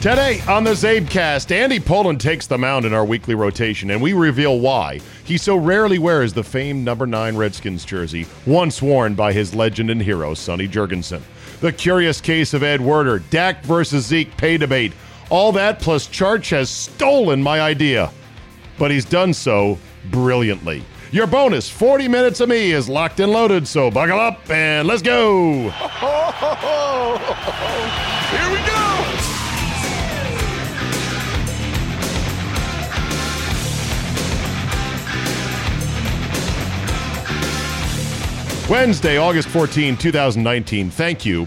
Today on the Zabecast, Andy Pollin takes the mound in our weekly rotation, and we reveal why he so rarely wears the famed number nine Redskins jersey, once worn by his legend and hero, Sonny Jurgensen. The curious case of Ed Werder, Dak versus Zeke pay debate. All that plus Charch has stolen my idea, but he's done so brilliantly. Your bonus 40 minutes of me is locked and loaded, so buckle up and let's go. Here we go. Wednesday, August 14, 2019. Thank you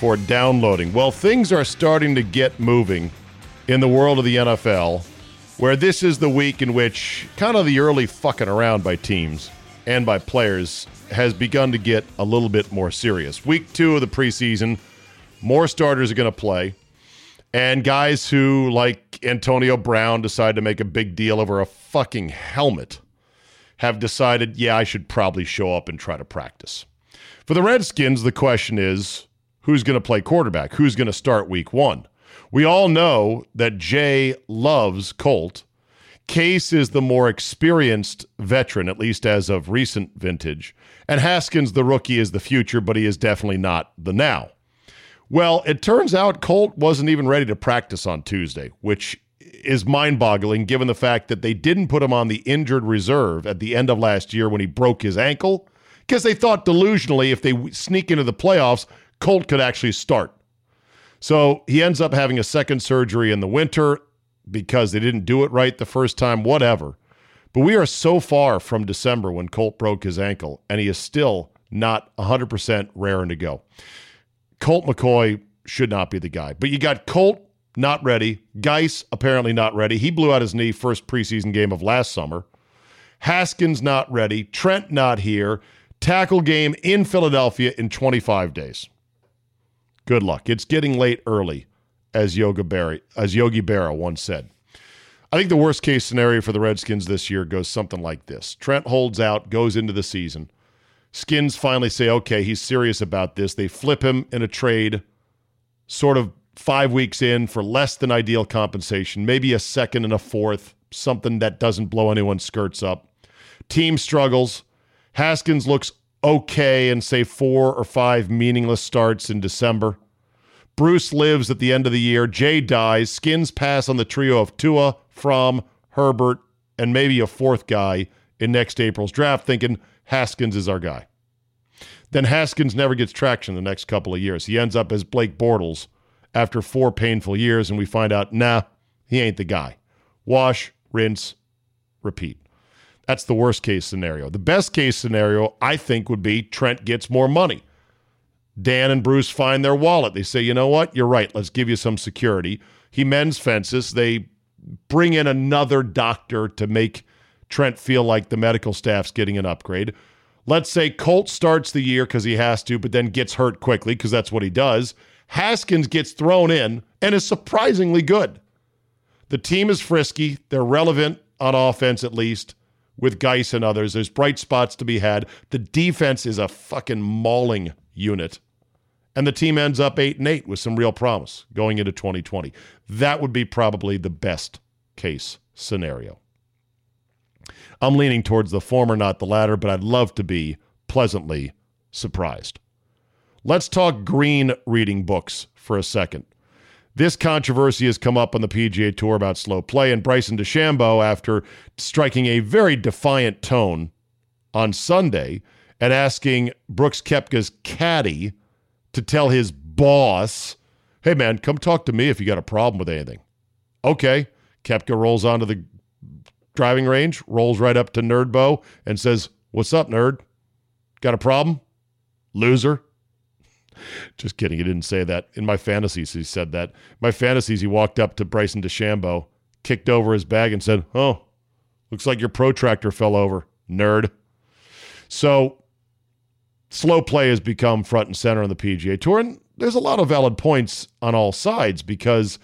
for downloading. Well, things are starting to get moving in the world of the NFL, where this is the week in which kind of the early fucking around by teams and by players has begun to get a little bit more serious. Week two of the preseason, more starters are going to play, and guys who, like Antonio Brown, decide to make a big deal over a fucking helmet have decided, yeah, I should probably show up and try to practice. For the Redskins, the question is who's going to play quarterback? Who's going to start week one? We all know that Jay loves Colt. Case is the more experienced veteran, at least as of recent vintage. And Haskins, the rookie, is the future, but he is definitely not the now. Well, it turns out Colt wasn't even ready to practice on Tuesday, which is mind boggling given the fact that they didn't put him on the injured reserve at the end of last year when he broke his ankle because they thought delusionally if they sneak into the playoffs, Colt could actually start. So he ends up having a second surgery in the winter because they didn't do it right the first time, whatever. But we are so far from December when Colt broke his ankle, and he is still not 100% raring to go. Colt McCoy should not be the guy. But you got Colt not ready. Guice apparently not ready. He blew out his knee first preseason game of last summer. Haskins not ready. Trent not here. Tackle game in Philadelphia in 25 days. Good luck. It's getting late early, as Yogi Berra, as Yogi Berra once said. I think the worst case scenario for the Redskins this year goes something like this. Trent holds out, goes into the season. Skins finally say, okay, he's serious about this. They flip him in a trade, sort of five weeks in for less than ideal compensation, maybe a second and a fourth, something that doesn't blow anyone's skirts up. Team struggles. Haskins looks okay in, say, four or five meaningless starts in December. Bruce lives at the end of the year. Jay dies. Skins pass on the trio of Tua, Fromm, Herbert, and maybe a fourth guy in next April's draft, thinking Haskins is our guy. Then Haskins never gets traction the next couple of years. He ends up as Blake Bortles after four painful years, and we find out, nah, he ain't the guy. Wash, rinse, repeat. That's the worst case scenario. The best case scenario, I think, would be Trent gets more money. Dan and Bruce find their wallet. They say, you know what? You're right. Let's give you some security. He mends fences. They bring in another doctor to make Trent feel like the medical staff's getting an upgrade. Let's say Colt starts the year because he has to, but then gets hurt quickly because that's what he does. Haskins gets thrown in and is surprisingly good. The team is frisky. They're relevant on offense, at least, with Guice and others. There's bright spots to be had. The defense is a fucking mauling unit. And the team ends up 8 and 8 with some real promise going into 2020. That would be probably the best case scenario. I'm leaning towards the former, not the latter, but I'd love to be pleasantly surprised. Let's talk green reading books for a second. This controversy has come up on the PGA Tour about slow play, and Bryson DeChambeau, after striking a very defiant tone on Sunday and asking Brooks Koepka's caddy to tell his boss, hey man, come talk to me if you got a problem with anything. Okay. Koepka rolls onto the driving range, rolls right up to Nerdbo and says, What's up, nerd? Got a problem? Loser. Just kidding. He didn't say that. In my fantasies, he said that. My fantasies, he walked up to Bryson DeChambeau, kicked over his bag, and said, Oh, looks like your protractor fell over, nerd. So slow play has become front and center on the PGA Tour. And there's a lot of valid points on all sides because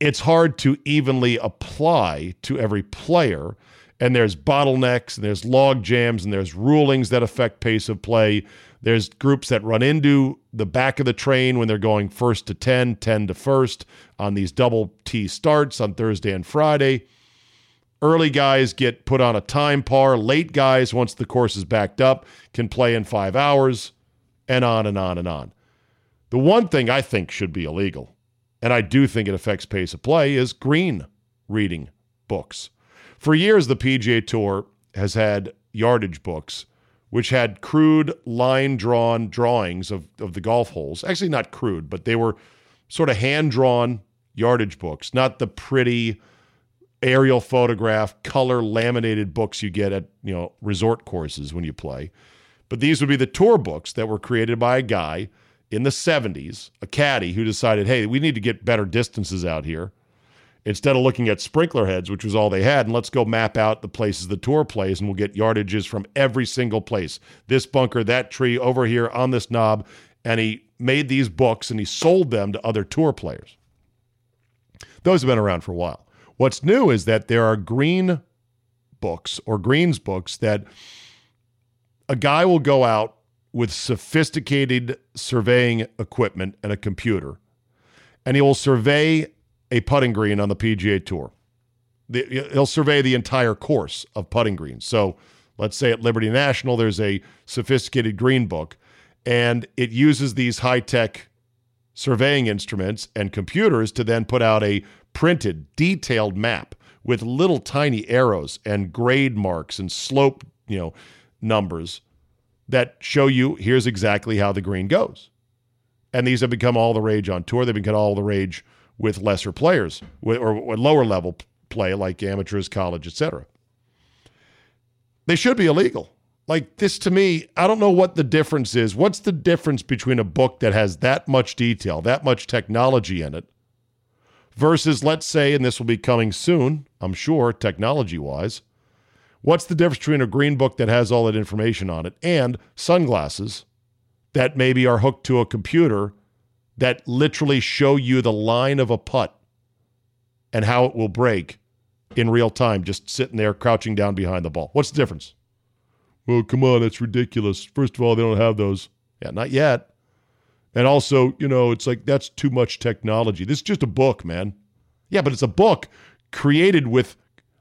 it's hard to evenly apply to every player. And there's bottlenecks and there's log jams and there's rulings that affect pace of play There's groups that run into the back of the train when they're going first to 10, 10 to first on these double T starts on Thursday and Friday. Early guys get put on a time par. Late guys, once the course is backed up, can play in five hours, and on and on and on. The one thing I think should be illegal, and I do think it affects pace of play, is green reading books. For years, the PGA Tour has had yardage books, which had crude line drawn drawings of, of the golf holes. Actually, not crude, but they were sort of hand drawn yardage books, not the pretty aerial photograph, color laminated books you get at you know resort courses when you play. But these would be the tour books that were created by a guy in the 70s, a caddy who decided, hey, we need to get better distances out here. Instead of looking at sprinkler heads, which was all they had, and let's go map out the places the tour plays, and we'll get yardages from every single place. This bunker, that tree, over here on this knob. And he made these books and he sold them to other tour players. Those have been around for a while. What's new is that there are green books or greens books that a guy will go out with sophisticated surveying equipment and a computer, and he will survey a putting green on the PGA Tour. The, he'll survey the entire course of putting greens. So let's say at Liberty National, there's a sophisticated green book, and it uses these high tech surveying instruments and computers to then put out a printed, detailed map with little tiny arrows and grade marks and slope, you know, numbers that show you here's exactly how the green goes. And these have become all the rage on tour. They've become all the rage with lesser players or, lower level play like amateurs, college, etc. They should be illegal. Like this to me, I don't know what the difference is. What's the difference between a book that has that much detail, that much technology in it, versus, let's say, and this will be coming soon, I'm sure, technology wise, What's the difference between a green book that has all that information on it and sunglasses that maybe are hooked to a computer that literally show you the line of a putt and how it will break in real time, just sitting there crouching down behind the ball? What's the difference? Well, come on, that's ridiculous. First of all, they don't have those. Yeah, not yet. And also, you know, it's like that's too much technology. This is just a book, man. Yeah, but it's a book created with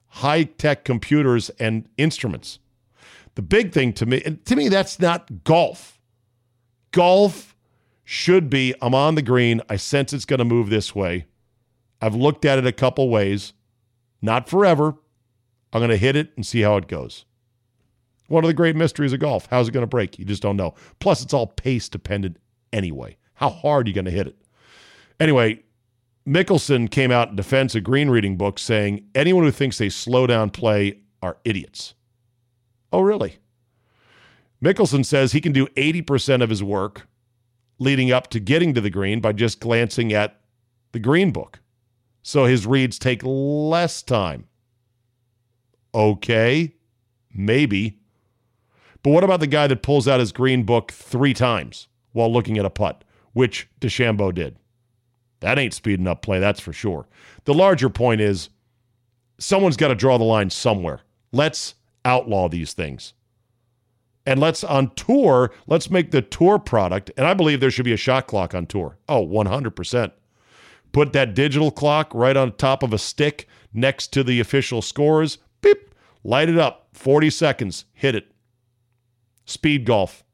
high tech computers and instruments. The big thing to me, and to me, that's not golf. Golf should be I'm on the green. I sense it's going to move this way. I've looked at it a couple ways, not forever. I'm going to hit it and see how it goes. One of the great mysteries of golf. How's it going to break? You just don't know. Plus, it's all pace dependent anyway. How hard are you going to hit it? Anyway, Mickelson came out in defense of green reading books saying anyone who thinks they slow down play are idiots. Oh, really? Mickelson says he can do 80% of his work leading up to getting to the green by just glancing at the green book. So his reads take less time. Okay, maybe. But what about the guy that pulls out his green book three times while looking at a putt, which DeChambeau did? That ain't speeding up play, that's for sure. The larger point is someone's got to draw the line somewhere. Let's outlaw these things. And let's on tour, let's make the tour product. And I believe there should be a shot clock on tour. Oh, 100%. Put that digital clock right on top of a stick next to the official scores. Beep, light it up. 40 seconds, hit it. Speed golf.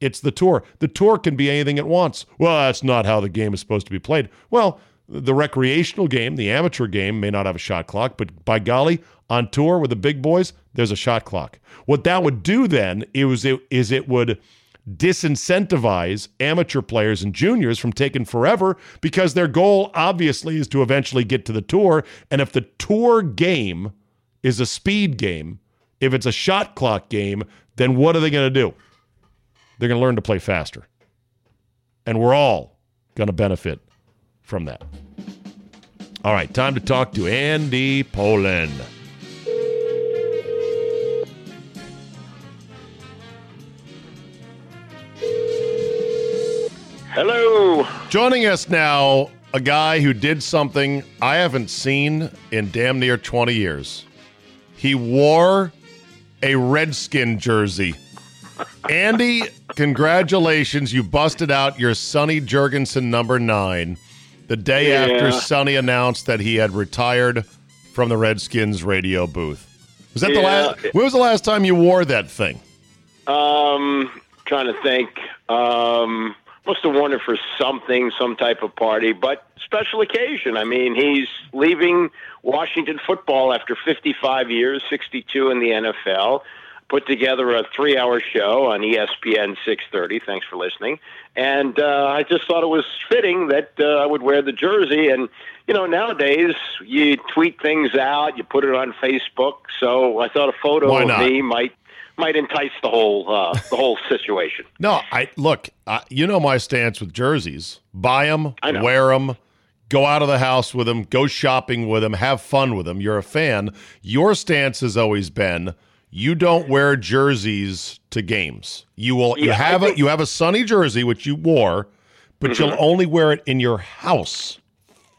It's the tour. The tour can be anything it wants. Well, that's not how the game is supposed to be played. Well, the recreational game, the amateur game, may not have a shot clock, but by golly, on tour with the big boys, there's a shot clock. What that would do then is it, is it would disincentivize amateur players and juniors from taking forever because their goal obviously is to eventually get to the tour. And if the tour game is a speed game, if it's a shot clock game, then what are they going to do? They're going to learn to play faster. And we're all going to benefit from that. All right, time to talk to Andy Pollin. Hello. Joining us now, a guy who did something I haven't seen in damn near 20 years. He wore a Redskin jersey Andy, congratulations. You busted out your Sonny Jurgensen number nine the day Yeah. after Sonny announced that he had retired from the Redskins radio booth. Was that the last? When was the last time you wore that thing? Um, trying to think. Um, must have worn it for something, some type of party, but special occasion. I mean, he's leaving Washington football after 55 years, 62 in the NFL. Put together a three-hour show on ESPN 6:30. Thanks for listening. And uh, I just thought it was fitting that uh, I would wear the jersey. And you know, nowadays you tweet things out, you put it on Facebook. So I thought a photo of me might might entice the whole uh, the whole situation. No, I look. I, you know my stance with jerseys: buy them, wear them, go out of the house with them, go shopping with them, have fun with them. You're a fan. Your stance has always been: you don't wear jerseys to games. You will. you Yeah, I have a you have a Sonny jersey which you wore, but you'll only wear it in your house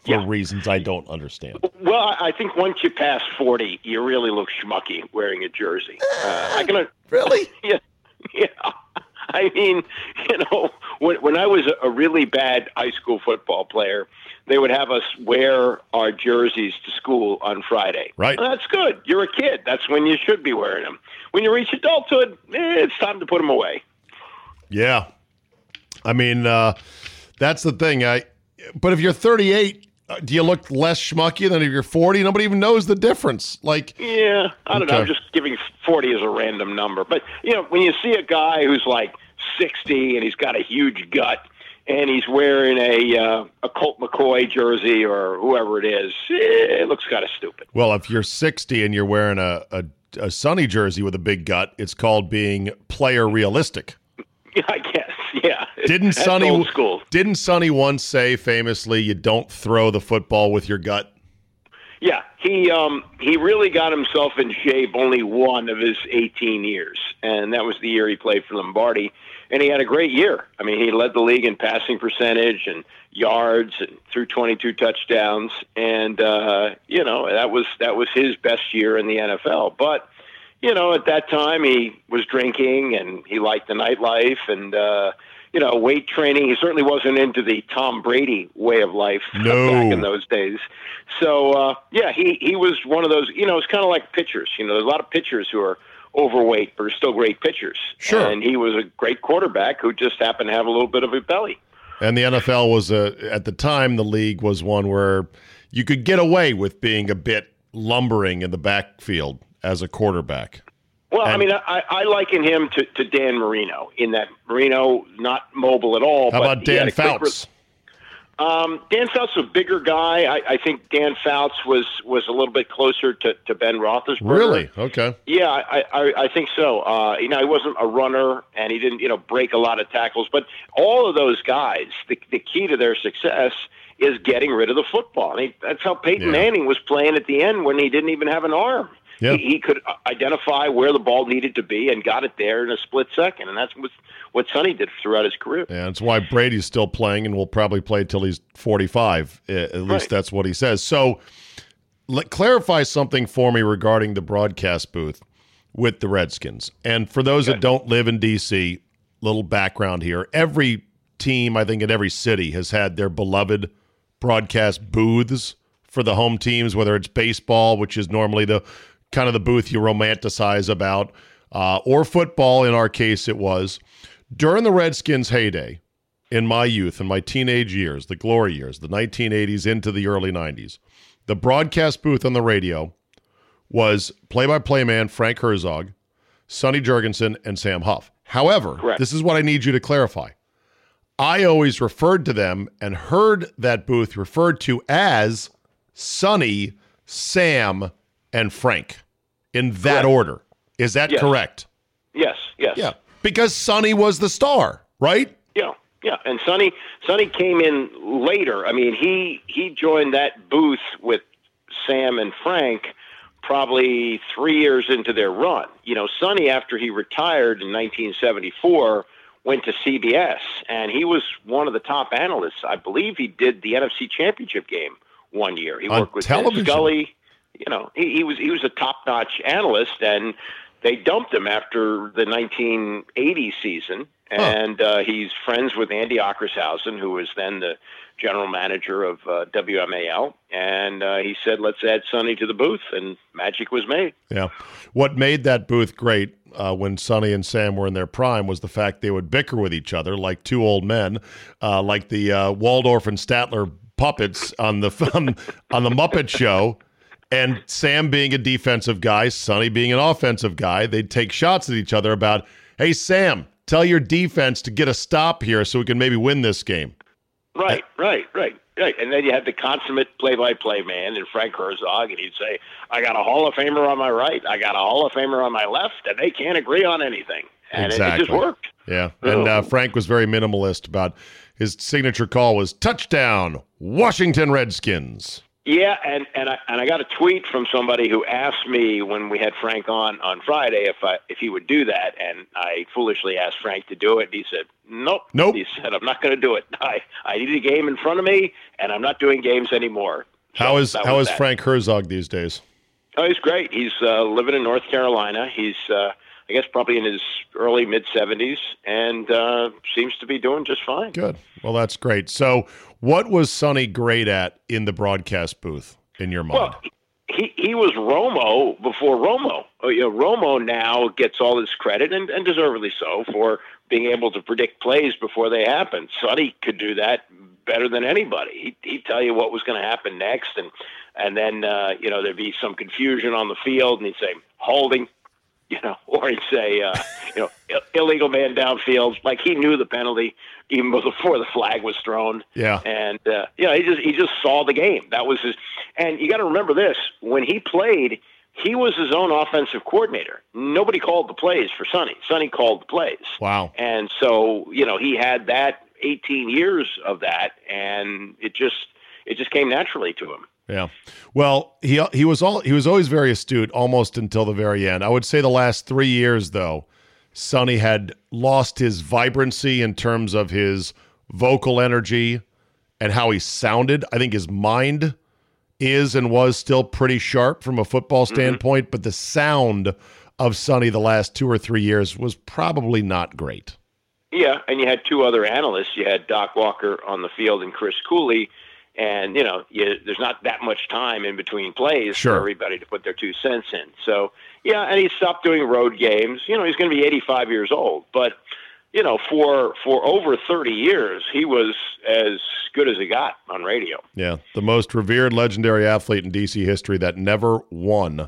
for Yeah. reasons I don't understand. Well, I I think once you pass forty, you really look schmucky wearing a jersey. Uh, I can Really? yeah, yeah. I mean, you know, when when I was a really bad high school football player, they would have us wear our jerseys to school on Friday. Right. Well, that's good. You're a kid. That's when you should be wearing them. When you reach adulthood, eh, it's time to put them away. Yeah. I mean, uh, that's the thing. I but if you're 38, uh, do you look less schmucky than if you're 40? Nobody even knows the difference. Like, Yeah, I don't know. I'm just giving 40 as a random number. But, you know, when you see a guy who's like 60 and he's got a huge gut and he's wearing a uh, a Colt McCoy jersey or whoever it is, it looks kind of stupid. well, if you're 60 and you're wearing a a, a Sonny jersey with a big gut, it's called being player realistic. Yeah, I guess. Didn't Sonny? Didn't Sonny once say famously, "You don't throw the football with your gut"? Yeah, he um, he really got himself in shape only one of his 18 years, and that was the year he played for Lombardi, and he had a great year. I mean, he led the league in passing percentage and yards, and threw 22 touchdowns, and uh, you know that was that was his best year in the NFL. But you know, at that time he was drinking and he liked the nightlife and. uh you know, weight training. He certainly wasn't into the Tom Brady way of life No. back in those days. So uh, yeah, he he was one of those. You know, it's kind of like pitchers. You know, there's a lot of pitchers who are overweight but are still great pitchers. Sure. And he was a great quarterback who just happened to have a little bit of a belly. And the NFL was a at the time the league was one where you could get away with being a bit lumbering in the backfield as a quarterback. Well, I mean, I, I liken him to, to Dan Marino in that Marino not mobile at all. How about Dan a quick re- Fouts? Um, Dan Fouts was a bigger guy. I, I think Dan Fouts was was a little bit closer to, to Ben Roethlisberger. Really? Okay. Yeah, I, I, I think so. Uh, you know, he wasn't a runner, and he didn't, you know, break a lot of tackles. But all of those guys, the, the key to their success is getting rid of the football. I mean, that's how Peyton Yeah. Manning was playing at the end when he didn't even have an arm. Yeah. He, he could identify where the ball needed to be and got it there in a split second, and that's what what Sonny did throughout his career. Yeah, that's why Brady's still playing and will probably play till he's 45. Uh, At least Right. that's what he says. So, let, clarify something for me regarding the broadcast booth with the Redskins. And for those that don't live in D.C., little background here. Every team, I think, in every city has had their beloved broadcast booths for the home teams, whether it's baseball, which is normally the kind of the booth you romanticize about, uh, or football. In our case, it was during the Redskins' heyday in my youth, in my teenage years, the glory years, the 1980s into the early 90s. The broadcast booth on the radio was play-by-play man Frank Herzog, Sonny Jurgensen, and Sam Huff. However, Correct. this is what I need you to clarify. I always referred to them and heard that booth referred to as Sonny, Sam, and Frank in that Correct. order. Is that Yes. correct? Yes, yes. Yeah. Because Sonny was the star, right? Yeah, yeah. And Sonny Sonny came in later. I mean, he he joined that booth with Sam and Frank probably three years into their run. You know, Sonny after he retired in 1974 went to CBS, and he was one of the top analysts. I believe he did the NFC Championship game one year. He On worked with television? Scully. You know, he, he was he was a top notch analyst, and they dumped him after the 1980 season, and uh, he's friends with Andy Ockershausen, who was then the general manager of uh, WMAL, and uh, he said, "Let's add Sonny to the booth," and magic was made. Yeah, what made that booth great uh, when Sonny and Sam were in their prime was the fact they would bicker with each other like two old men, uh, like the uh, Waldorf and Statler puppets on the on, on the Muppet Show. And Sam being a defensive guy, Sonny being an offensive guy, they'd take shots at each other about, "Hey Sam, tell your defense to get a stop here so we can maybe win this game." Right, right, right, right. And then you had the consummate play-by-play man in Frank Herzog, and he'd say, "I got a Hall of Famer on my right, I got a Hall of Famer on my left, and they can't agree on anything." And exactly. it, it just worked. Yeah, and uh, Frank was very minimalist about his signature call was touchdown, Washington Redskins. Yeah, and and I and I got a tweet from somebody who asked me when we had Frank on on Friday if I if he would do that, and I foolishly asked Frank to do it. And he said, "Nope." Nope. He said, "I'm not going to do it. I I need a game in front of me, and I'm not doing games anymore." So how is how is that. Frank Herzog these days? Oh, he's great. He's uh, living in North Carolina. He's uh, I guess probably in his early mid 70s, and uh, seems to be doing just fine. Good. Well, that's great. So, what was Sonny great at in the broadcast booth in your mind? Well, he he was Romo before Romo. Uh, you know, Romo now gets all this credit, and, and deservedly so, for being able to predict plays before they happen. Sonny could do that better than anybody. He'd, he'd tell you what was going to happen next, and and then uh, you know there'd be some confusion on the field, and he'd say holding, you know, or he'd say, uh, you know, illegal man downfield. Like he knew the penalty even before the flag was thrown. Yeah. And uh, you know, he just he just saw the game. That was his. And you got to remember this: when he played, he was his own offensive coordinator. Nobody called the plays for Sonny. Sonny called the plays. Wow. And so you know, he had that 18 years of that, and it just it just came naturally to him. Yeah. Well, he he was all he was always very astute almost until the very end. I would say the last 3 years though, Sonny had lost his vibrancy in terms of his vocal energy and how he sounded. I think his mind is and was still pretty sharp from a football standpoint, mm-hmm. but the sound of Sonny the last 2 or 3 years was probably not great. Yeah, and you had two other analysts. You had Doc Walker on the field and Chris Cooley and you know you, there's not that much time in between plays sure. for everybody to put their two cents in. So yeah, and he stopped doing road games. You know, he's going to be 85 years old, but you know, for for over 30 years, he was as good as he got on radio. Yeah, the most revered, legendary athlete in DC history that never won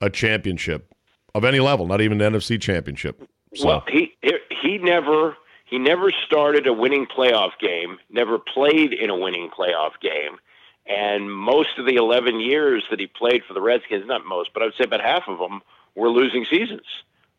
a championship of any level, not even an NFC championship. So. Well, he he never he never started a winning playoff game, never played in a winning playoff game. And most of the 11 years that he played for the Redskins, not most, but I would say about half of them were losing seasons.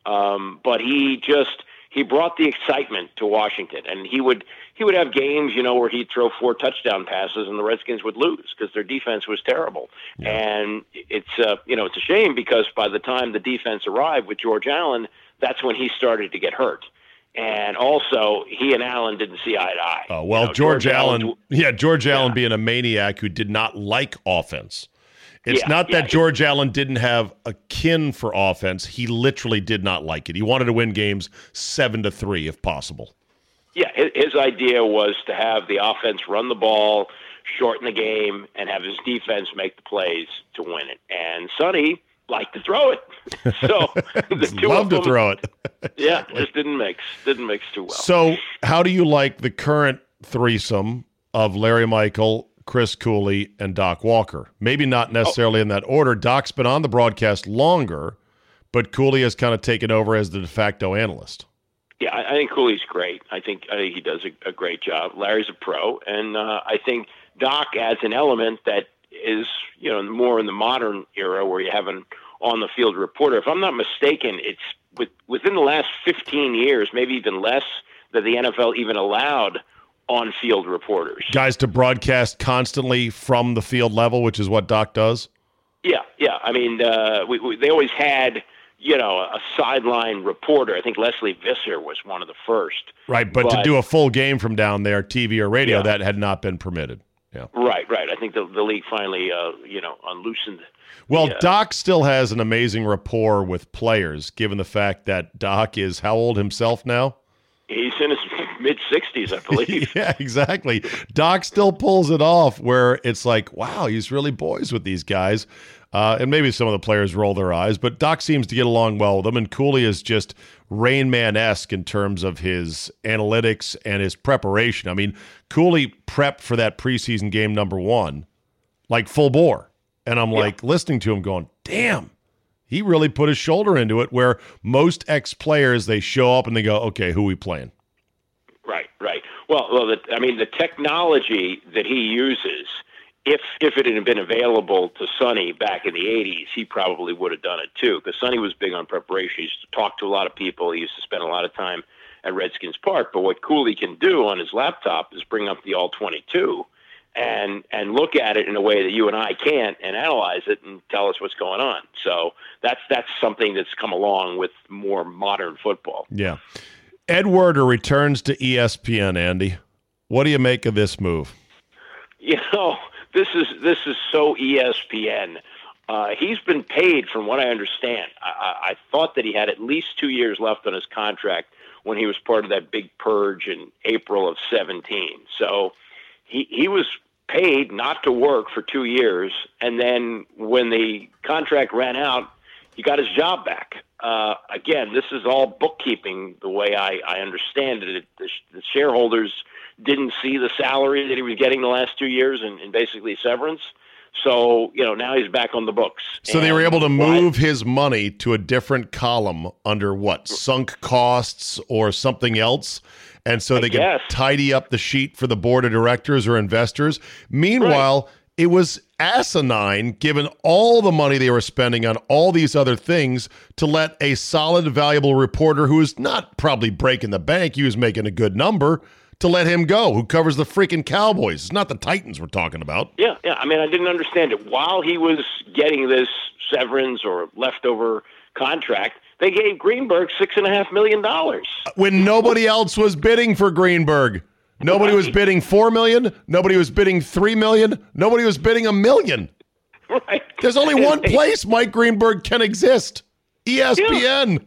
Um, but he just he brought the excitement to Washington, and he would he would have games, you know, where he'd throw four touchdown passes, and the Redskins would lose because their defense was terrible. Yeah. And it's uh, you know it's a shame because by the time the defense arrived with George Allen, that's when he started to get hurt and also he and Allen didn't see eye to eye. Oh well, you know, George, George, Allen, Allen yeah, George yeah. Allen being a maniac who did not like offense. It's yeah, not that yeah, George he, Allen didn't have a kin for offense; he literally did not like it. He wanted to win games seven to three, if possible. Yeah, his idea was to have the offense run the ball, shorten the game, and have his defense make the plays to win it. And Sonny like to throw it. So the two love to them, throw it. yeah, just didn't mix. Didn't mix too well. So how do you like the current threesome of Larry Michael, Chris Cooley, and Doc Walker? Maybe not necessarily oh. in that order. Doc's been on the broadcast longer, but Cooley has kind of taken over as the de facto analyst. Yeah, I, I think Cooley's great. I think I think he does a, a great job. Larry's a pro, and uh, I think Doc adds an element that is you know more in the modern era where you have an on the field reporter. If I'm not mistaken, it's with, within the last 15 years, maybe even less, that the NFL even allowed on field reporters. Guys to broadcast constantly from the field level, which is what Doc does? Yeah, yeah. I mean, uh, we, we, they always had, you know, a sideline reporter. I think Lesley Visser was one of the first. Right, but, but to do a full game from down there, TV or radio, yeah. that had not been permitted. Yeah. Right, right. I think the the league finally, uh, you know, unloosened. Well, the, uh, Doc still has an amazing rapport with players, given the fact that Doc is how old himself now? He's in his mid sixties, I believe. yeah, exactly. Doc still pulls it off where it's like, wow, he's really boys with these guys. Uh, and maybe some of the players roll their eyes, but Doc seems to get along well with them. And Cooley is just Rain Man esque in terms of his analytics and his preparation. I mean, Cooley prepped for that preseason game number one like full bore. And I'm Yeah. like listening to him going, damn, he really put his shoulder into it. Where most ex players, they show up and they go, okay, who we playing? Right, right. Well, well, the, I mean, the technology that he uses, if if it had been available to Sonny back in the '80s, he probably would have done it too. Because Sonny was big on preparation. He used to talk to a lot of people. He used to spend a lot of time at Redskins Park. But what Cooley can do on his laptop is bring up the All 22 and and look at it in a way that you and I can't, and analyze it and tell us what's going on. So that's that's something that's come along with more modern football. Yeah. Ed Werder returns to ESPN, Andy. What do you make of this move? You know, this is this is so ESPN. Uh, he's been paid, from what I understand. I, I, I thought that he had at least two years left on his contract when he was part of that big purge in April of 17. So he he was paid not to work for two years, and then when the contract ran out, he got his job back. Uh, again, this is all bookkeeping, the way I, I understand it. The, the shareholders didn't see the salary that he was getting the last two years and, and basically severance. So, you know, now he's back on the books. So they were able to move his money to a different column under what? Sunk costs or something else. And so they can guess. tidy up the sheet for the board of directors or investors. Meanwhile, it was asinine given all the money they were spending on all these other things to let a solid, valuable reporter who is not probably breaking the bank, he was making a good number, to let him go, who covers the freaking Cowboys. It's not the Titans we're talking about. Yeah, yeah. I mean, I didn't understand it. While he was getting this severance or leftover contract, they gave Greenberg six and a half million dollars. when nobody else was bidding for Greenberg. Nobody was bidding 4 million, nobody was bidding 3 million, nobody was bidding a million. Right. There's only one place Mike Greenberg can exist. ESPN.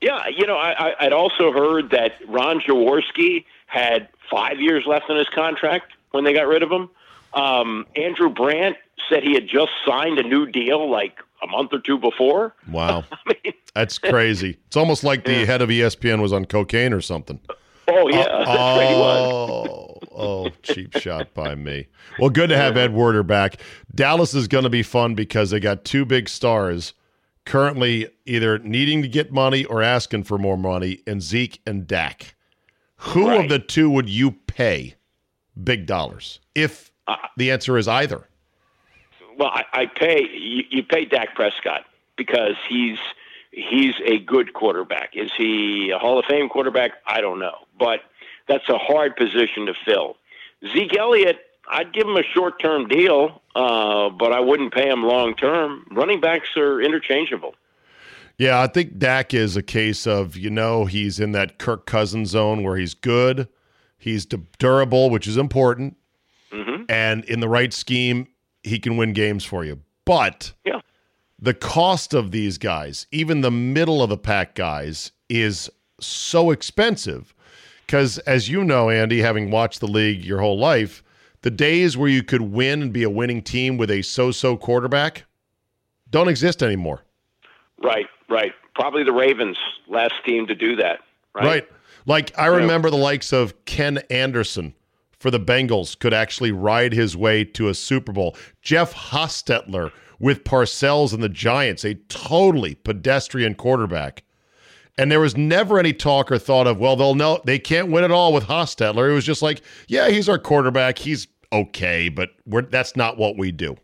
Yeah, you know, I, I, I'd also heard that Ron Jaworski had five years left on his contract when they got rid of him. Um, Andrew Brandt said he had just signed a new deal like a month or two before. Wow. I mean, That's crazy. It's almost like the Yeah. head of ESPN was on cocaine or something. oh yeah, right, was. Oh, oh, cheap shot by me. Well, good to have Ed Werder back. Dallas is going to be fun because they got two big stars currently either needing to get money or asking for more money, and Zeke and Dak. Who of the two would you pay big dollars? If Uh, the answer is either. Well, I, I pay you, you pay Dak Prescott because he's he's a good quarterback. Is he a Hall of Fame quarterback? I don't know, but that's a hard position to fill. Zeke Elliott, I'd give him a short term deal, uh, but I wouldn't pay him long term. Running backs are interchangeable. Yeah, I think Dak is a case of, you know, he's in that Kirk Cousins zone where he's good, he's du- durable, which is important, hmm and in the right scheme, he can win games for you. But Yeah. The cost of these guys, even the middle of the pack guys, is so expensive. Because as you know, Andy, having watched the league your whole life, the days where you could win and be a winning team with a so so quarterback don't exist anymore. Right, right. Probably the Ravens, last team to do that. Right. Right. Like I remember the likes of Ken Anderson for the Bengals could actually ride his way to a Super Bowl. Jeff Hostetler with Parcells and the Giants, a totally pedestrian quarterback. And there was never any talk or thought of, well, they'll know they can't win it all with Hostetler. It was just like, yeah, he's our quarterback. He's okay, but we're, that's not what we do.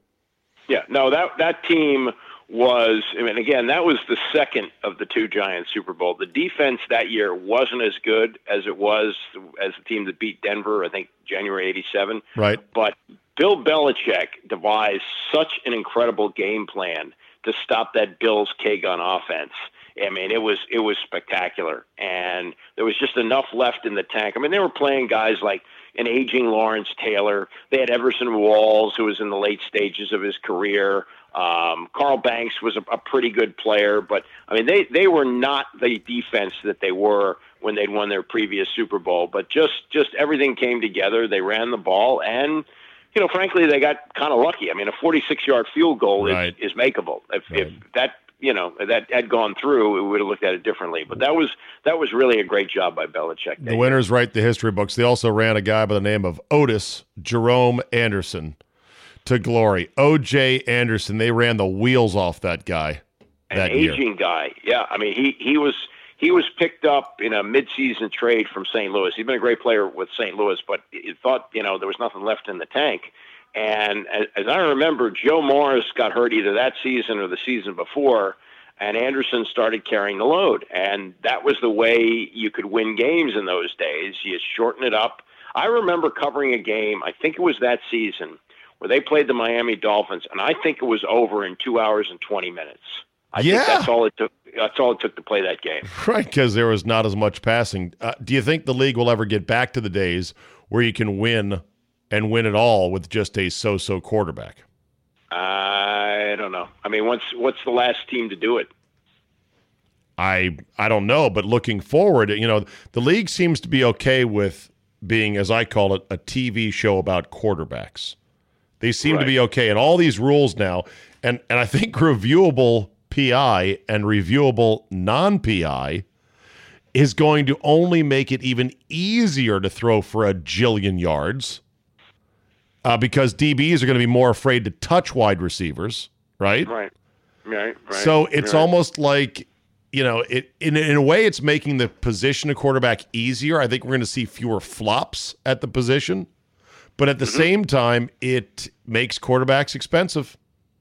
Yeah, no, that that team was. I mean, again, that was the second of the two Giants Super Bowl. The defense that year wasn't as good as it was as the team that beat Denver. I think January '87. Right. But Bill Belichick devised such an incredible game plan to stop that Bills K gun offense. I mean, it was it was spectacular, and there was just enough left in the tank. I mean, they were playing guys like an aging Lawrence Taylor. They had Everson Walls, who was in the late stages of his career. Um, Carl Banks was a, a pretty good player, but I mean, they they were not the defense that they were when they'd won their previous Super Bowl. But just just everything came together. They ran the ball, and you know, frankly, they got kind of lucky. I mean, a 46 yard field goal right. is is makeable. If right. if that you know that had gone through, we would have looked at it differently. But that was that was really a great job by Belichick. The winners write the history books. They also ran a guy by the name of Otis Jerome Anderson to glory. O.J. Anderson. They ran the wheels off that guy. That An aging year. guy. Yeah, I mean he he was he was picked up in a midseason trade from St. Louis. He'd been a great player with St. Louis, but he thought you know there was nothing left in the tank. And as, as I remember, Joe Morris got hurt either that season or the season before, and Anderson started carrying the load. And that was the way you could win games in those days. You shorten it up. I remember covering a game, I think it was that season, where they played the Miami Dolphins, and I think it was over in two hours and 20 minutes. I yeah. think that's all it took. That's all it took to play that game. Right, because there was not as much passing. Uh, do you think the league will ever get back to the days where you can win and win it all with just a so-so quarterback? I don't know. I mean, what's what's the last team to do it? I I don't know, but looking forward, you know, the league seems to be okay with being, as I call it, a TV show about quarterbacks. They seem right. to be okay, and all these rules now, and and I think reviewable PI and reviewable non PI is going to only make it even easier to throw for a jillion yards uh, because DBs are going to be more afraid to touch wide receivers, right? Right. Right. right so it's right. almost like you know, it in in a way, it's making the position of quarterback easier. I think we're going to see fewer flops at the position, but at the mm-hmm. same time, it makes quarterbacks expensive,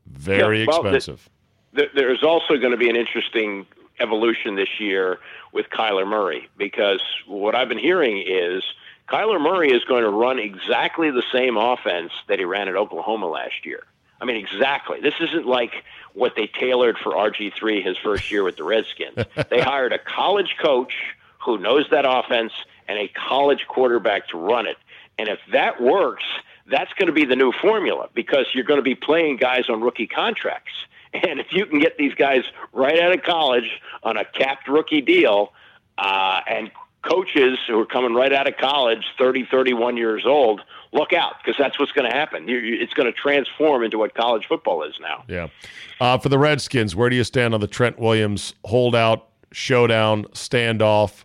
very yeah, well, expensive. The, the, there's also going to be an interesting evolution this year with Kyler Murray because what I've been hearing is Kyler Murray is going to run exactly the same offense that he ran at Oklahoma last year. I mean, exactly. This isn't like what they tailored for RG3 his first year with the Redskins. they hired a college coach who knows that offense and a college quarterback to run it. And if that works, that's going to be the new formula because you're going to be playing guys on rookie contracts. And if you can get these guys right out of college on a capped rookie deal uh, and coaches who are coming right out of college, 30, 31 years old, look out because that's what's going to happen. It's going to transform into what college football is now. Yeah. Uh, for the Redskins, where do you stand on the Trent Williams holdout, showdown, standoff?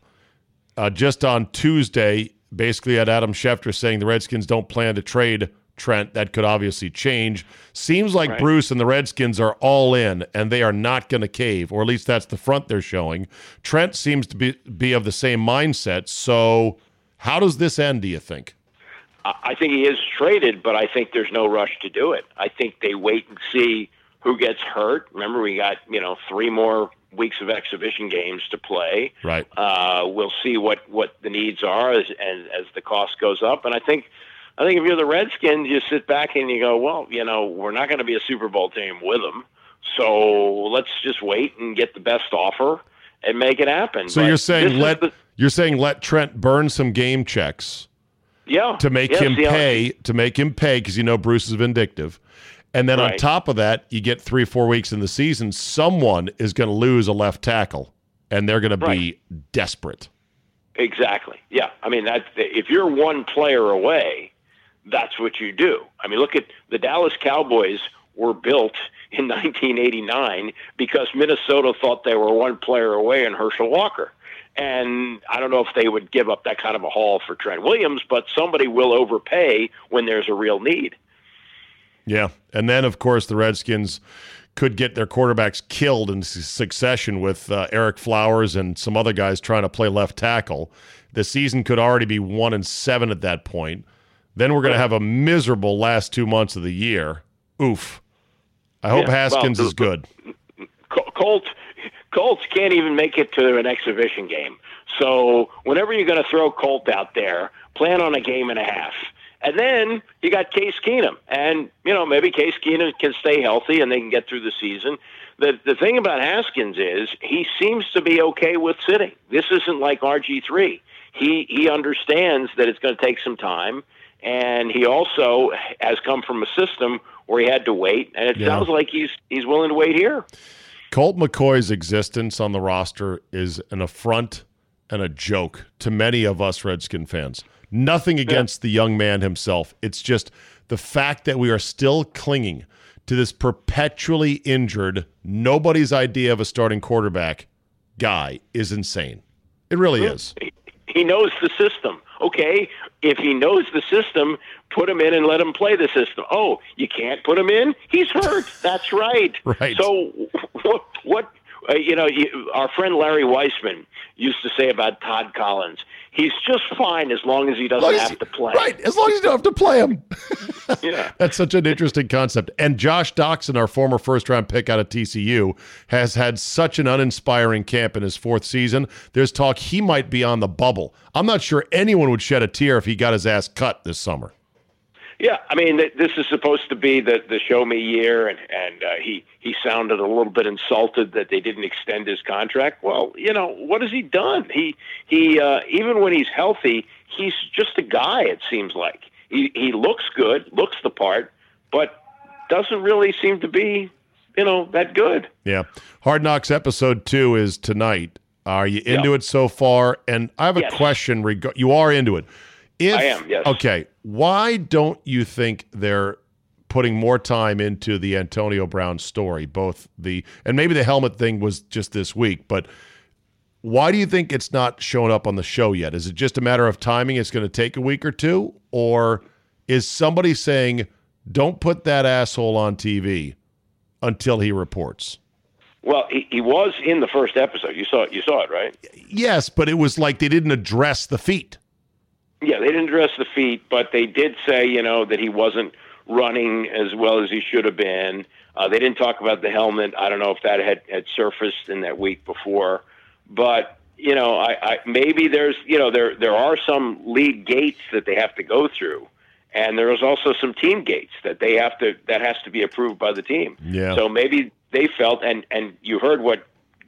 Uh, just on Tuesday, basically had Adam Schefter saying the Redskins don't plan to trade Trent. That could obviously change. Seems like right. Bruce and the Redskins are all in, and they are not going to cave, or at least that's the front they're showing. Trent seems to be be of the same mindset. So, how does this end? Do you think? I think he is traded, but I think there's no rush to do it. I think they wait and see who gets hurt. Remember, we got you know three more weeks of exhibition games to play. Right. Uh, we'll see what what the needs are as, as as the cost goes up, and I think I think if you're the Redskins, you sit back and you go, well, you know, we're not going to be a Super Bowl team with them, so let's just wait and get the best offer and make it happen. So but you're saying let the, you're saying let Trent burn some game checks, yeah, to make yeah, him pay to make him pay because you know Bruce is vindictive. And then right. on top of that, you get three, four weeks in the season. Someone is going to lose a left tackle, and they're going to be desperate. Exactly. Yeah. I mean, that if you're one player away, that's what you do. I mean, look at the Dallas Cowboys were built in 1989 because Minnesota thought they were one player away in Herschel Walker. And I don't know if they would give up that kind of a haul for Trent Williams, but somebody will overpay when there's a real need. Yeah. And then, of course, the Redskins could get their quarterbacks killed in succession with uh, Ereck Flowers and some other guys trying to play left tackle. The season could already be one and seven at that point. Then we're going to have a miserable last two months of the year. Oof. I hope yeah, Haskins well, is good. Colt Colts can't even make it to an exhibition game. So whenever you're going to throw Colt out there, plan on a game and a half And then you got Case Keenum, and you know maybe Case Keenum can stay healthy and they can get through the season. The the thing about Haskins is he seems to be okay with sitting. This isn't like RG three. He he understands that it's going to take some time, and he also has come from a system where he had to wait, and it yeah. sounds like he's he's willing to wait here. Colt McCoy's existence on the roster is an affront and a joke to many of us Redskin fans. Nothing against yeah. the young man himself. It's just the fact that we are still clinging to this perpetually injured, nobody's idea of a starting quarterback guy is insane. It really is. He knows the system. Okay, if he knows the system, put him in and let him play the system. Oh, you can't put him in? He's hurt. That's right. right. So what what uh, you know, our friend Larry Weisman used to say about Todd Collins, he's just fine as long as he doesn't as, have to play. Right, as long as you don't have to play him. yeah. That's such an interesting concept. And Josh Doctson, our former first round pick out of TCU, has had such an uninspiring camp in his fourth season. There's talk he might be on the bubble. I'm not sure anyone would shed a tear if he got his ass cut this summer. Yeah, I mean, this is supposed to be the the show me year, and and uh, he he sounded a little bit insulted that they didn't extend his contract. Well, you know, what has he done? He he uh, even when he's healthy, he's just a guy. It seems like he he looks good, looks the part, but doesn't really seem to be, you know, that good. Yeah, Hard Knocks episode two is tonight. Are you into yep. it so far? And I have a yes. question. Reg- you are into it. If, I am, yes. Okay. Why don't you think they're putting more time into the Antonio Brown story? Both the, and maybe the helmet thing was just this week, but why do you think it's not showing up on the show yet? Is it just a matter of timing? It's going to take a week or two? Or is somebody saying, don't put that asshole on TV until he reports? Well, he, he was in the first episode. You saw it. You saw it, right? Yes, but it was like they didn't address the feet. Yeah, they didn't address the feet, but they did say, you know, that he wasn't running as well as he should have been. Uh, they didn't talk about the helmet. I don't know if that had, had surfaced in that week before, but you know, I, I maybe there's, you know, there there are some league gates that they have to go through, and there is also some team gates that they have to that has to be approved by the team. Yeah. So maybe they felt, and and you heard what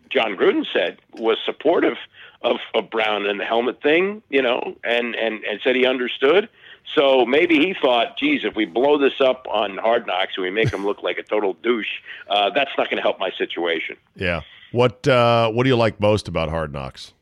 Jon Gruden said was supportive of, of Brown and the helmet thing, you know, and, and, and said he understood. So maybe he thought, geez, if we blow this up on Hard Knocks and we make him look like a total douche, uh, that's not going to help my situation. Yeah. What uh, What do you like most about Hard Knocks?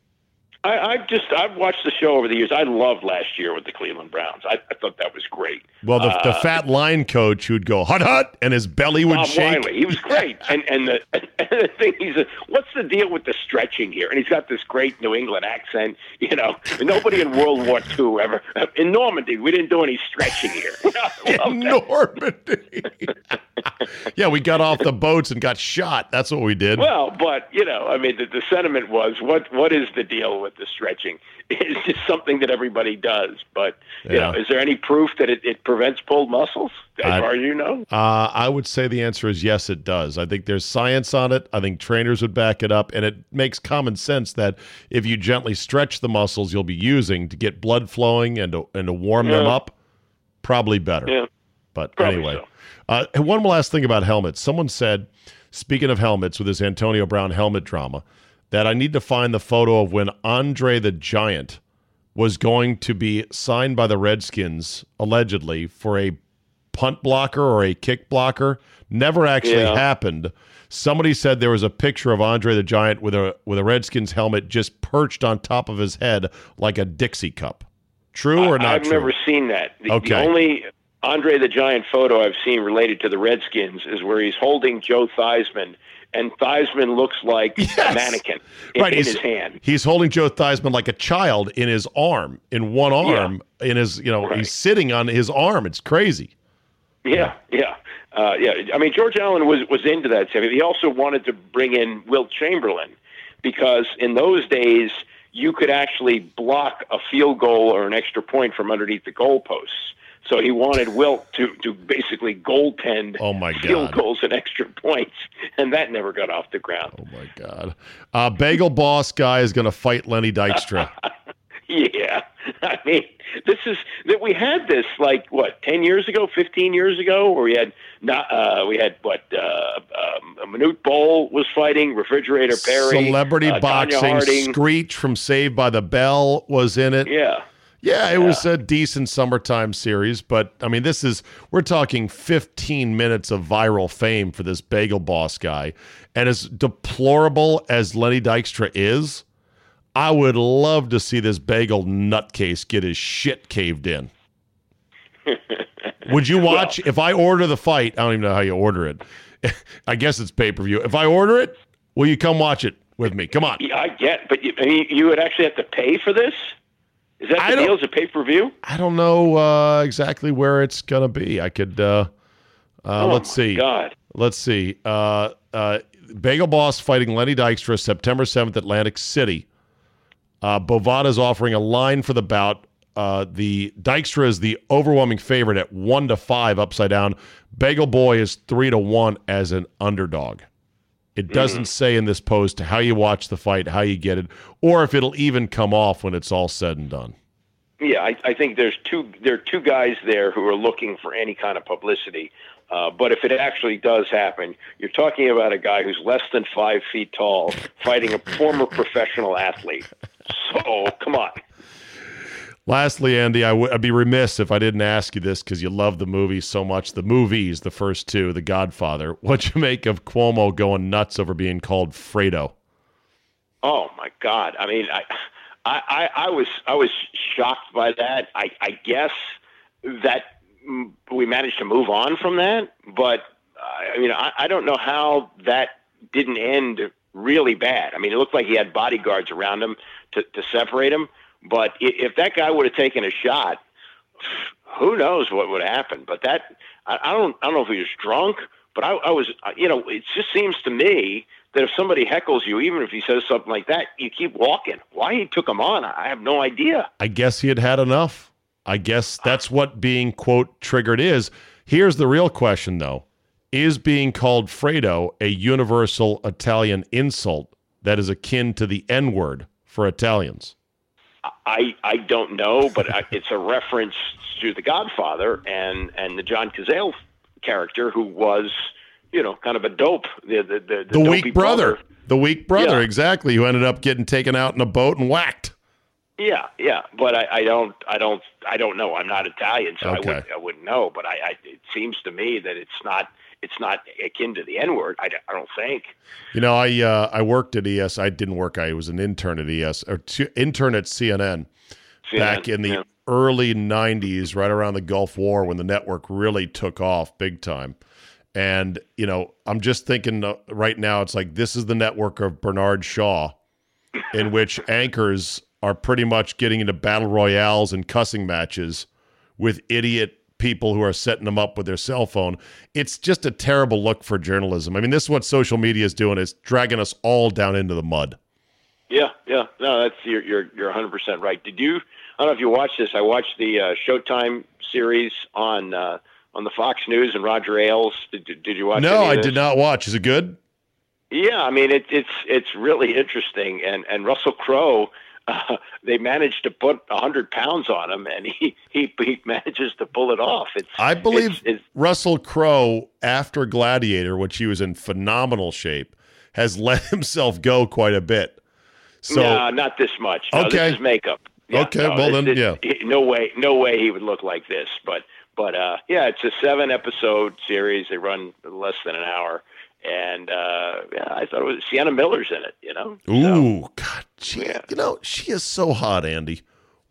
I, I just I've watched the show over the years. I loved last year with the Cleveland Browns. I, I thought that was great. Well, the, uh, the fat line coach who'd go hut hut and his belly would Bob shake. Wylie, he was great. and and the, and the thing he's a, what's the deal with the stretching here? And he's got this great New England accent. You know, nobody in World War II ever in Normandy. We didn't do any stretching here. in Normandy. Yeah, we got off the boats and got shot. That's what we did. Well, but you know, I mean, the, the sentiment was what what is the deal with the stretching. It's just something that everybody does. But you yeah. know, is there any proof that it, it prevents pulled muscles? As I, far as you know, uh, I would say the answer is yes, it does. I think there's science on it. I think trainers would back it up, and it makes common sense that if you gently stretch the muscles you'll be using to get blood flowing and to, and to warm yeah. them up, probably better. Yeah. But probably anyway, so. Uh, and one last thing about helmets. Someone said, speaking of helmets, with this Antonio Brown helmet drama that I need to find the photo of when Andre the Giant was going to be signed by the Redskins, allegedly, for a punt blocker or a kick blocker. Never actually yeah. happened. Somebody said there was a picture of Andre the Giant with a with a Redskins helmet just perched on top of his head like a Dixie cup. True or not? I've true? never seen that. The, okay. the only Andre the Giant photo I've seen related to the Redskins is where he's holding Joe Theismann and Theismann looks like yes. a mannequin in, right. in his hand. He's holding Joe Theismann like a child in his arm, in one arm, yeah. in his, you know, right. he's sitting on his arm. It's crazy. Yeah, yeah. Uh, yeah, I mean George Allen was was into that. He also wanted to bring in Wilt Chamberlain because in those days you could actually block a field goal or an extra point from underneath the goalposts. So he wanted Wilt to to basically goaltend oh my God. field goals and extra points, and that never got off the ground. Oh my God! Uh, Bagel Boss guy is going to fight Lenny Dykstra. yeah, I mean, this is that we had this like what ten years ago, fifteen years ago, where we had not uh, we had what uh, um, Manute Bol was fighting, Refrigerator Perry, celebrity uh, boxing. Screech from Saved by the Bell was in it. Yeah. Yeah, it yeah. was a decent summertime series, but I mean, this is we're talking 15 minutes of viral fame for this bagel boss guy, and as deplorable as Lenny Dykstra is, I would love to see this bagel nutcase get his shit caved in. would you watch well, if I order the fight? I don't even know how you order it. I guess it's pay per view. If I order it, will you come watch it with me? Come on. Yeah, I get, but you, you would actually have to pay for this. Is that the deal? Is a pay per view? I don't know uh, exactly where it's gonna be. I could. Uh, uh, oh let's see. God. Let's see. Uh, uh, Bagel Boss fighting Lenny Dykstra September seventh, Atlantic City. Uh, Bovada is offering a line for the bout. Uh, the Dykstra is the overwhelming favorite at one to five upside down. Bagel Boy is three to one as an underdog. It doesn't mm. say in this post how you watch the fight, how you get it, or if it'll even come off when it's all said and done. Yeah, I, I think there's two there are two guys there who are looking for any kind of publicity. Uh, but if it actually does happen, you're talking about a guy who's less than five feet tall fighting a former professional athlete. So come on. Lastly, Andy, i w- I'd be remiss if I didn't ask you this because you love the movie so much. The movies, the first two, The Godfather. What'd you make of Cuomo going nuts over being called Fredo? Oh my God! I mean, I, I, I was, I was shocked by that. I, I guess that we managed to move on from that, but I mean, I, I don't know how that didn't end really bad. I mean, it looked like he had bodyguards around him to, to separate him. But if that guy would have taken a shot, who knows what would happen? But that I, don't I don't know if he was drunk, but I, I was you know it just seems to me that if somebody heckles you, even if he says something like that, you keep walking. Why he took him on, I have no idea. I guess he had had enough. I guess that's what being quote triggered is. Here's the real question though. Is being called Fredo a universal Italian insult that is akin to the N word for Italians? I I don't know, but it's a reference to The Godfather and and the John Cazale character who was you know kind of a dope the the the, the, the weak brother. brother. the weak brother yeah. exactly who ended up getting taken out in a boat and whacked. Yeah, yeah, but I, I don't, I don't, I don't know. I'm not Italian, so okay. I, would, I wouldn't know. But I, I, it seems to me that it's not it's not akin to the N word. I, I don't think. You know, I uh, I worked at ES. I didn't work. I was an intern at ES or t- intern at CNN, CNN back in the yeah. early '90s, right around the Gulf War when the network really took off big time. And you know, I'm just thinking uh, right now, it's like this is the network of Bernard Shaw, in which anchors are pretty much getting into battle royales and cussing matches with idiot people who are setting them up with their cell phone. It's just a terrible look for journalism. I mean, this is what social media is doing It's dragging us all down into the mud. Yeah, yeah. No, that's you're you're you're 100% right. Did you I don't know if you watched this. I watched the uh, Showtime series on uh, on the Fox News and Roger Ailes. Did, did you watch No, I did not watch. Is it good? Yeah, I mean it, it's it's really interesting and and Russell Crowe uh, they managed to put hundred pounds on him, and he, he he manages to pull it off. It's I believe it's, it's, Russell Crowe after Gladiator, which he was in phenomenal shape, has let himself go quite a bit. So no, not this much. No, okay, this is makeup. Yeah, okay, no, well then, yeah, no way, no way he would look like this. But but uh, yeah, it's a seven episode series. They run less than an hour and uh, yeah, I thought it was Sienna Miller's in it. You know. Ooh, so, God, she, yeah. you know, she is so hot, Andy.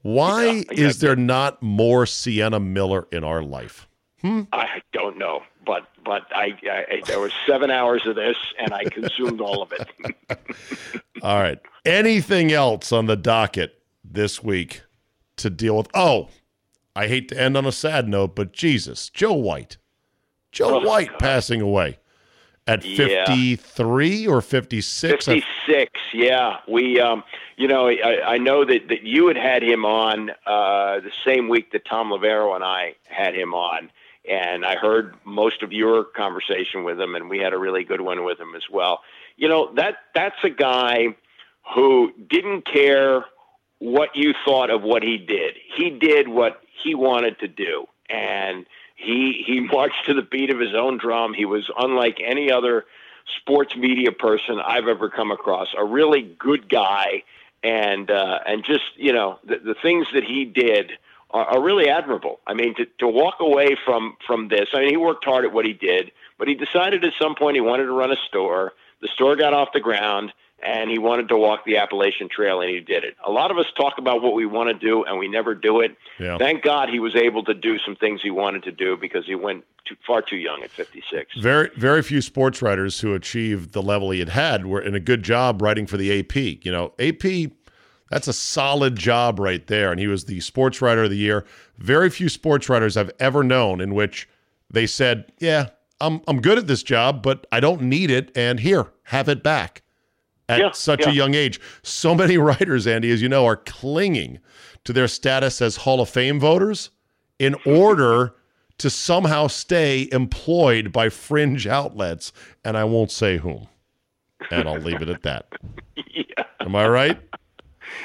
Why yeah, is there not more Sienna Miller in our life? Hmm? I don't know, but but I, I there was seven hours of this, and I consumed all of it. all right. Anything else on the docket this week to deal with? Oh, I hate to end on a sad note, but Jesus, Joe White, Joe oh, White God. passing away at 53 yeah. or 56 56 yeah we um you know I, I know that that you had had him on uh the same week that Tom Loverro and i had him on and i heard most of your conversation with him and we had a really good one with him as well you know that that's a guy who didn't care what you thought of what he did. He did what he wanted to do, and he he marched to the beat of his own drum. He was unlike any other sports media person I've ever come across. A really good guy, and uh, and just you know the, the things that he did are, are really admirable. I mean, to to walk away from from this. I mean, he worked hard at what he did, but he decided at some point he wanted to run a store. The store got off the ground and he wanted to walk the Appalachian Trail, and he did it. A lot of us talk about what we want to do, and we never do it. Yeah. Thank God he was able to do some things he wanted to do because he went too, far too young at 56. Very, very few sports writers who achieved the level he had had were in a good job writing for the AP. You know, AP. That's a solid job right there. And he was the sports writer of the year. Very few sports writers I've ever known in which they said, Yeah, I'm I'm good at this job, but I don't need it. And here, have it back at yeah, such yeah. a young age. So many writers, Andy, as you know, are clinging to their status as Hall of Fame voters in order to somehow stay employed by fringe outlets. And I won't say whom. And I'll leave it at that. yeah. Am I right?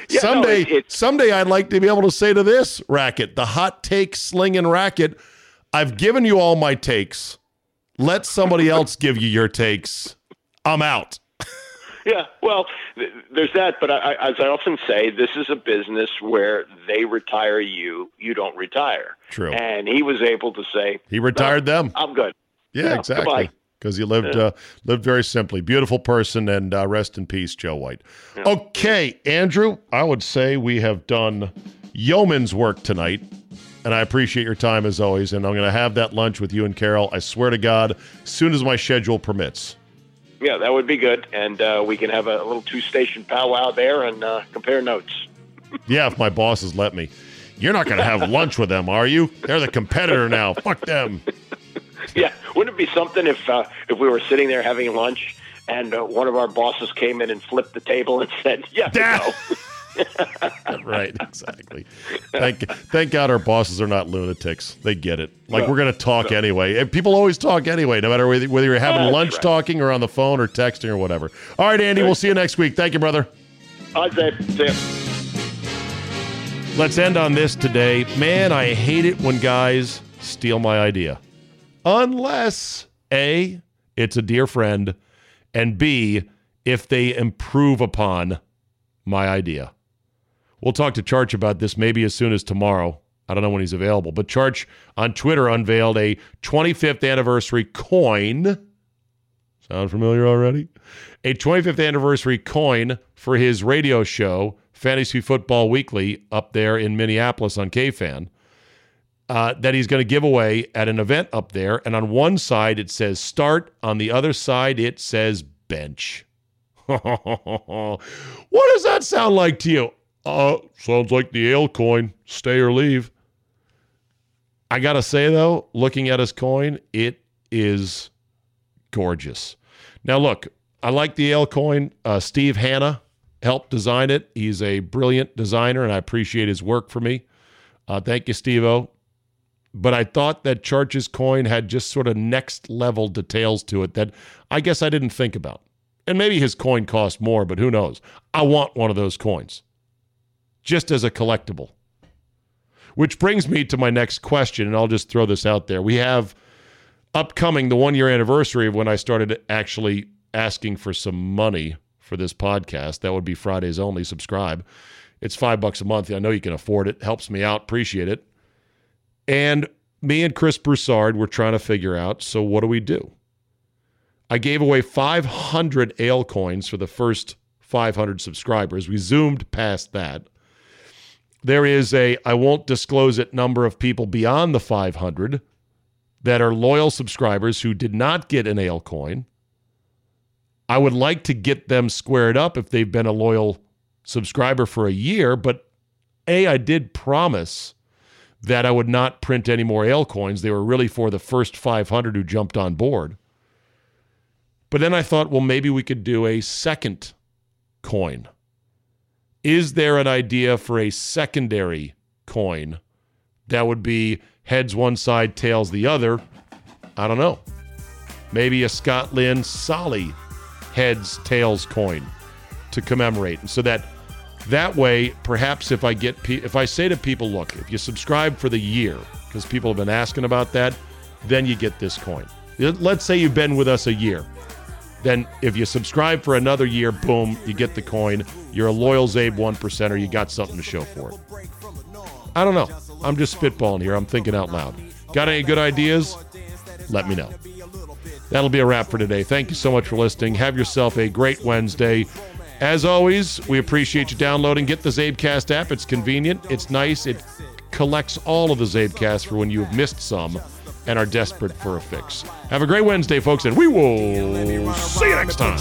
Yeah, someday, no, it, someday I'd like to be able to say to this racket, the hot take slinging racket, I've given you all my takes. Let somebody else give you your takes. I'm out. Yeah, well, th- there's that, but I, as I often say, this is a business where they retire you, you don't retire. True. And he was able to say he retired no, them. I'm good. Yeah, yeah exactly. Because he lived yeah. uh, lived very simply. Beautiful person, and uh, rest in peace, Joe White. Yeah. Okay, Andrew, I would say we have done yeoman's work tonight. And I appreciate your time as always. And I'm going to have that lunch with you and Carol. I swear to God, as soon as my schedule permits. Yeah, that would be good, and uh, we can have a little two-station powwow there and uh, compare notes. yeah, if my bosses let me. You're not going to have lunch with them, are you? They're the competitor now. Fuck them. Yeah, wouldn't it be something if uh, if we were sitting there having lunch and uh, one of our bosses came in and flipped the table and said, "Yeah, no." right, exactly. Thank, thank God our bosses are not lunatics. They get it. Like no, we're going to talk no. anyway. And people always talk anyway, no matter whether, whether you're having lunch right. talking or on the phone or texting or whatever. All right, Andy, we'll see you next week. Thank you, brother. All right, Dave. See you. Let's end on this today. Man, I hate it when guys steal my idea. Unless A, it's a dear friend, and B, if they improve upon my idea. We'll talk to Charch about this maybe as soon as tomorrow. I don't know when he's available. But Charch on Twitter unveiled a 25th anniversary coin. Sound familiar already? A 25th anniversary coin for his radio show, Fantasy Football Weekly, up there in Minneapolis on KFan. Uh, that he's going to give away at an event up there. And on one side, it says start. On the other side, it says bench. what does that sound like to you? Uh, sounds like the ale coin. Stay or leave. I got to say, though, looking at his coin, it is gorgeous. Now, look, I like the ale coin. Uh, Steve Hanna helped design it. He's a brilliant designer, and I appreciate his work for me. Uh, thank you, Steve O. But I thought that Charch's coin had just sort of next level details to it that I guess I didn't think about. And maybe his coin cost more, but who knows? I want one of those coins just as a collectible. Which brings me to my next question, and I'll just throw this out there. We have upcoming the one year anniversary of when I started actually asking for some money for this podcast. That would be Fridays only. Subscribe. It's five bucks a month. I know you can afford it. Helps me out. Appreciate it. And me and Chris Broussard were trying to figure out so, what do we do? I gave away 500 ale coins for the first 500 subscribers. We zoomed past that. There is a, I won't disclose it, number of people beyond the 500 that are loyal subscribers who did not get an ale coin. I would like to get them squared up if they've been a loyal subscriber for a year, but A, I did promise that I would not print any more ale coins. They were really for the first 500 who jumped on board. But then I thought, well, maybe we could do a second coin. Is there an idea for a secondary coin that would be heads one side, tails the other? I don't know. Maybe a Scott Lynn Solly heads, tails coin to commemorate. And so that That way, perhaps if I get pe- if I say to people, look, if you subscribe for the year, because people have been asking about that, then you get this coin. Let's say you've been with us a year. Then if you subscribe for another year, boom, you get the coin. You're a loyal Zabe one percenter. You got something to show for it. I don't know. I'm just spitballing here. I'm thinking out loud. Got any good ideas? Let me know. That'll be a wrap for today. Thank you so much for listening. Have yourself a great Wednesday. As always, we appreciate you downloading. Get the Zabecast app. It's convenient, it's nice, it collects all of the Zabecast for when you have missed some and are desperate for a fix. Have a great Wednesday, folks, and we will see you next time.